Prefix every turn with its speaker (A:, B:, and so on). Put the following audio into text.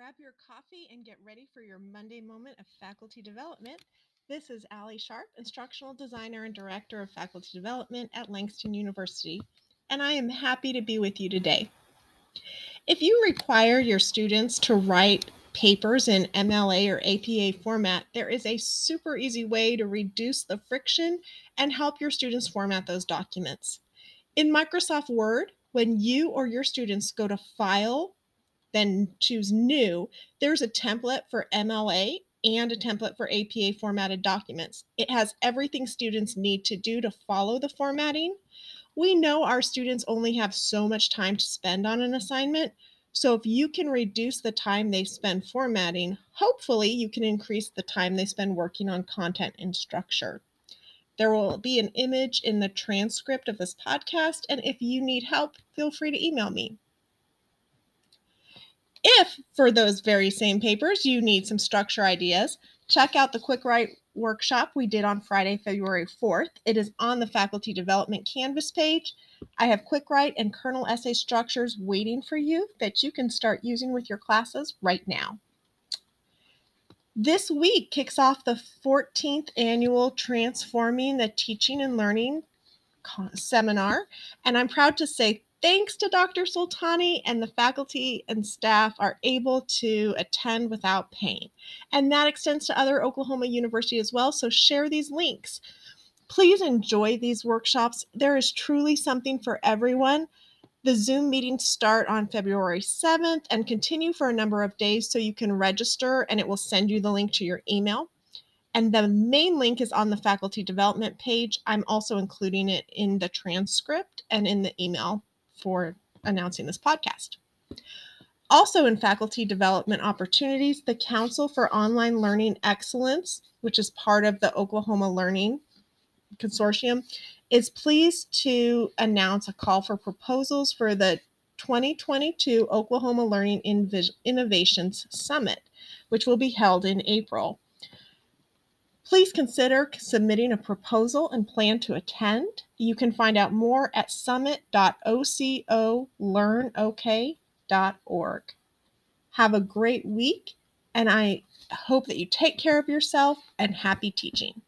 A: grab your coffee and get ready for your Monday moment of faculty development. This is Allie Sharp, Instructional Designer and Director of Faculty Development at Langston University, and I am happy to be with you today. If you require your students to write papers in MLA or APA format, there is a super easy way to reduce the friction and help your students format those documents. In Microsoft Word, when you or your students go to File, then choose New, there's a template for MLA and a mm-hmm. template for APA formatted documents. It has everything students need to do to follow the formatting. We know our students only have so much time to spend on an assignment. So if you can reduce the time they spend formatting, hopefully you can increase the time they spend working on content and structure. There will be an image in the transcript of this podcast, and if you need help, feel free to email me. If for those very same papers you need some structure ideas, check out the Quick Write workshop we did on Friday, February 4th. It is on the faculty development Canvas page. I have Quick Write and kernel essay structures waiting for you that you can start using with your classes right now. This week kicks off the 14th annual Transforming the Teaching and Learning seminar, and I'm proud to say thanks to Dr. Sultani and the faculty and staff are able to attend without pain. And that extends to other Oklahoma University as well. So share these links. Please enjoy these workshops. There is truly something for everyone. The Zoom meetings start on February 7th and continue for a number of days so you can register and it will send you the link to your email. And the main link is on the faculty development page. I'm also including it in the transcript and in the email for announcing this podcast. Also, in faculty development opportunities, the Council for Online Learning Excellence, which is part of the Oklahoma Learning Consortium, is pleased to announce a call for proposals for the 2022 Oklahoma Learning Innovations Summit, which will be held in April. Please consider submitting a proposal and plan to attend. You can find out more at summit.ocolearnok.org. Have a great week, and I hope that you take care of yourself and happy teaching.